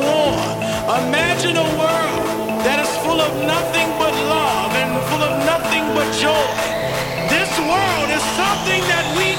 war. Imagine a world that is full of nothing but love and full of nothing but joy. This world is something that we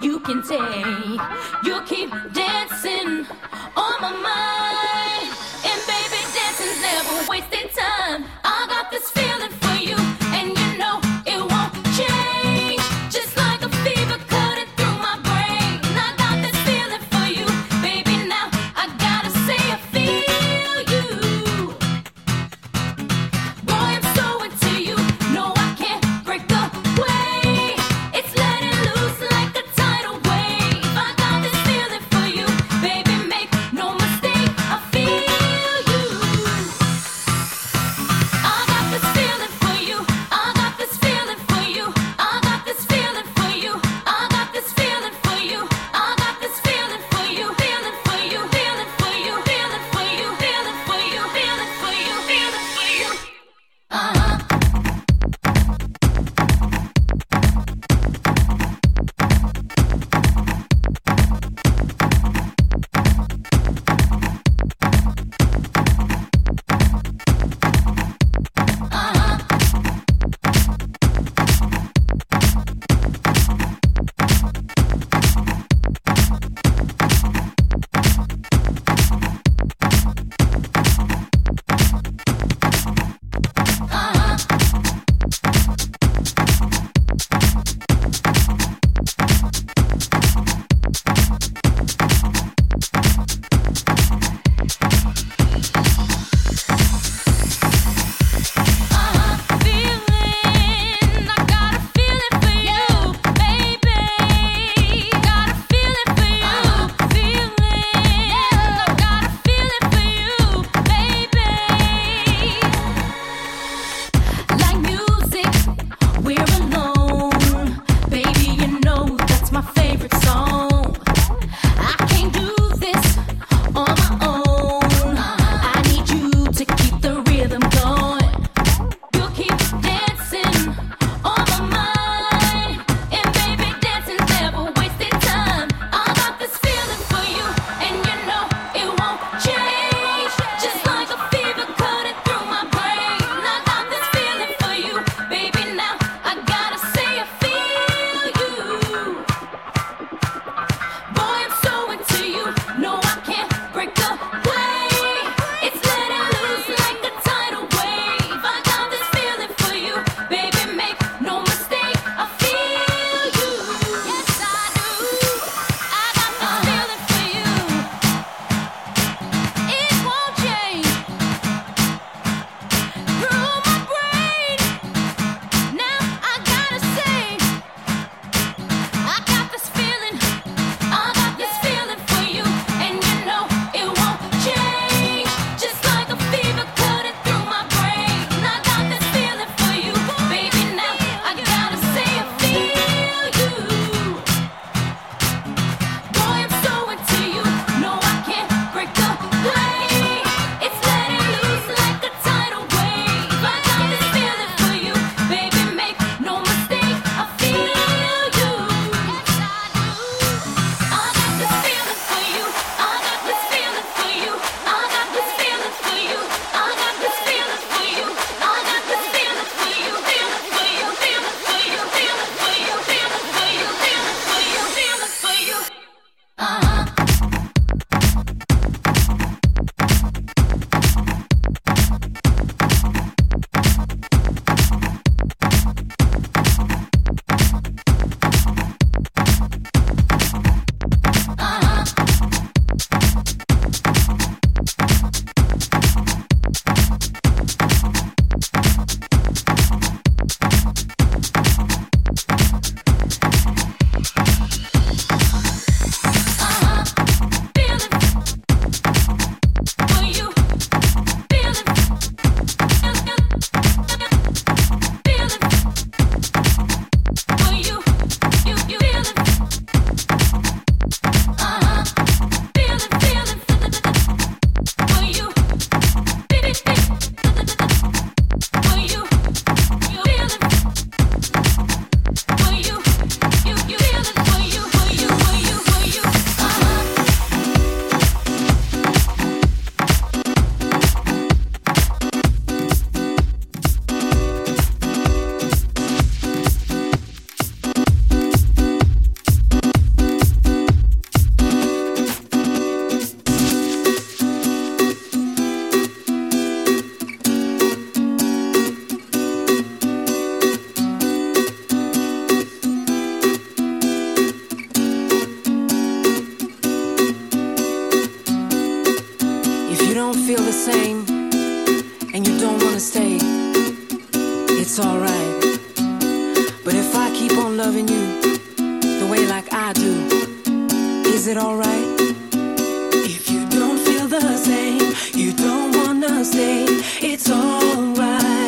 you can take. You keep dancing on my mind, you the way like I do. Is it alright? If you don't feel the same, you don't wanna stay, it's alright.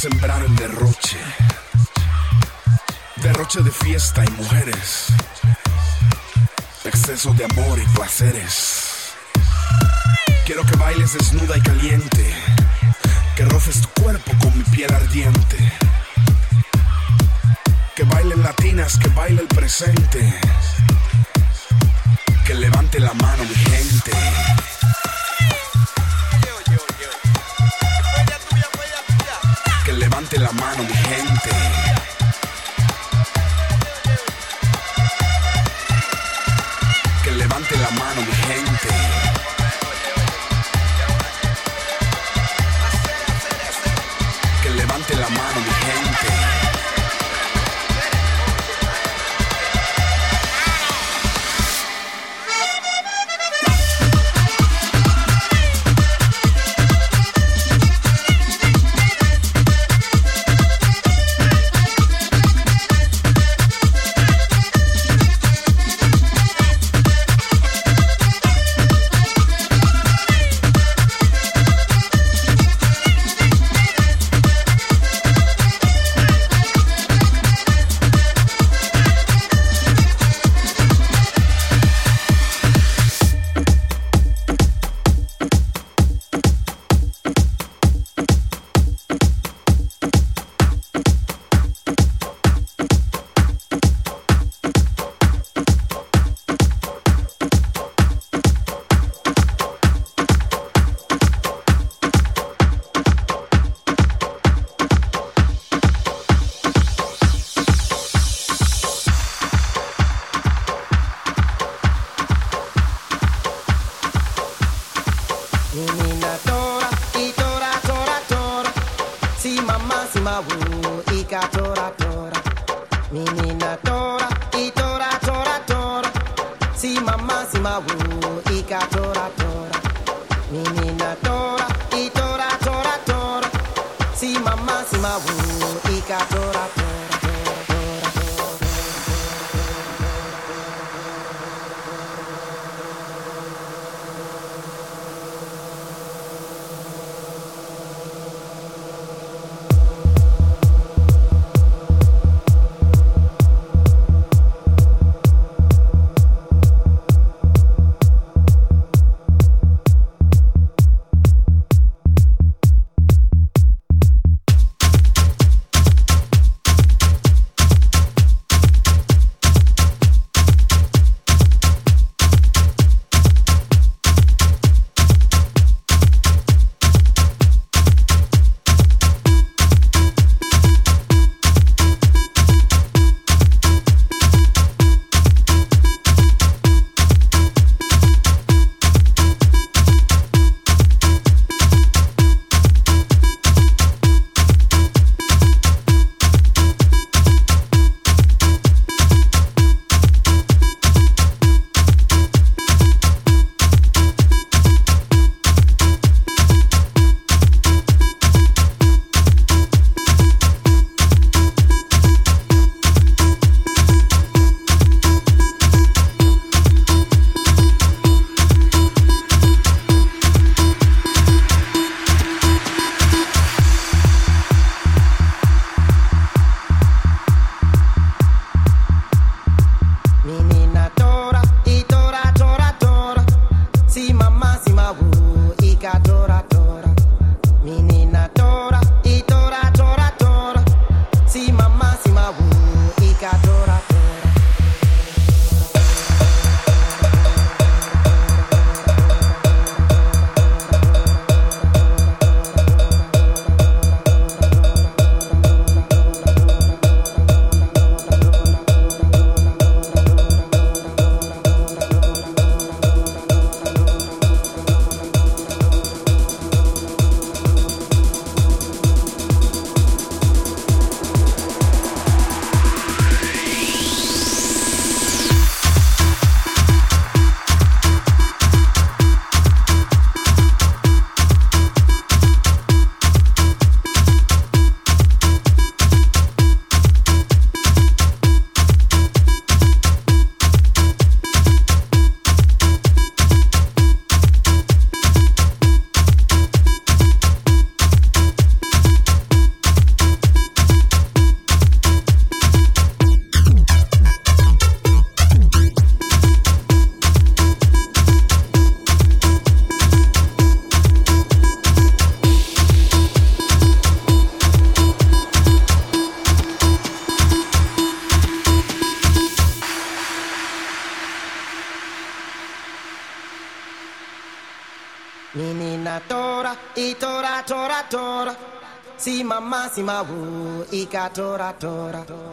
sembrar el derroche. Derroche de fiesta y mujeres. Exceso de amor y placeres. Quiero que bailes desnuda y caliente. Que roces tu cuerpo con mi piel ardiente. Que bailen latinas, que baile el presente. Que levante la mano mi gente. mano, mi gente. Que levante la mano, mi gente. Que levante la mano. Tora, tora, tora, tora.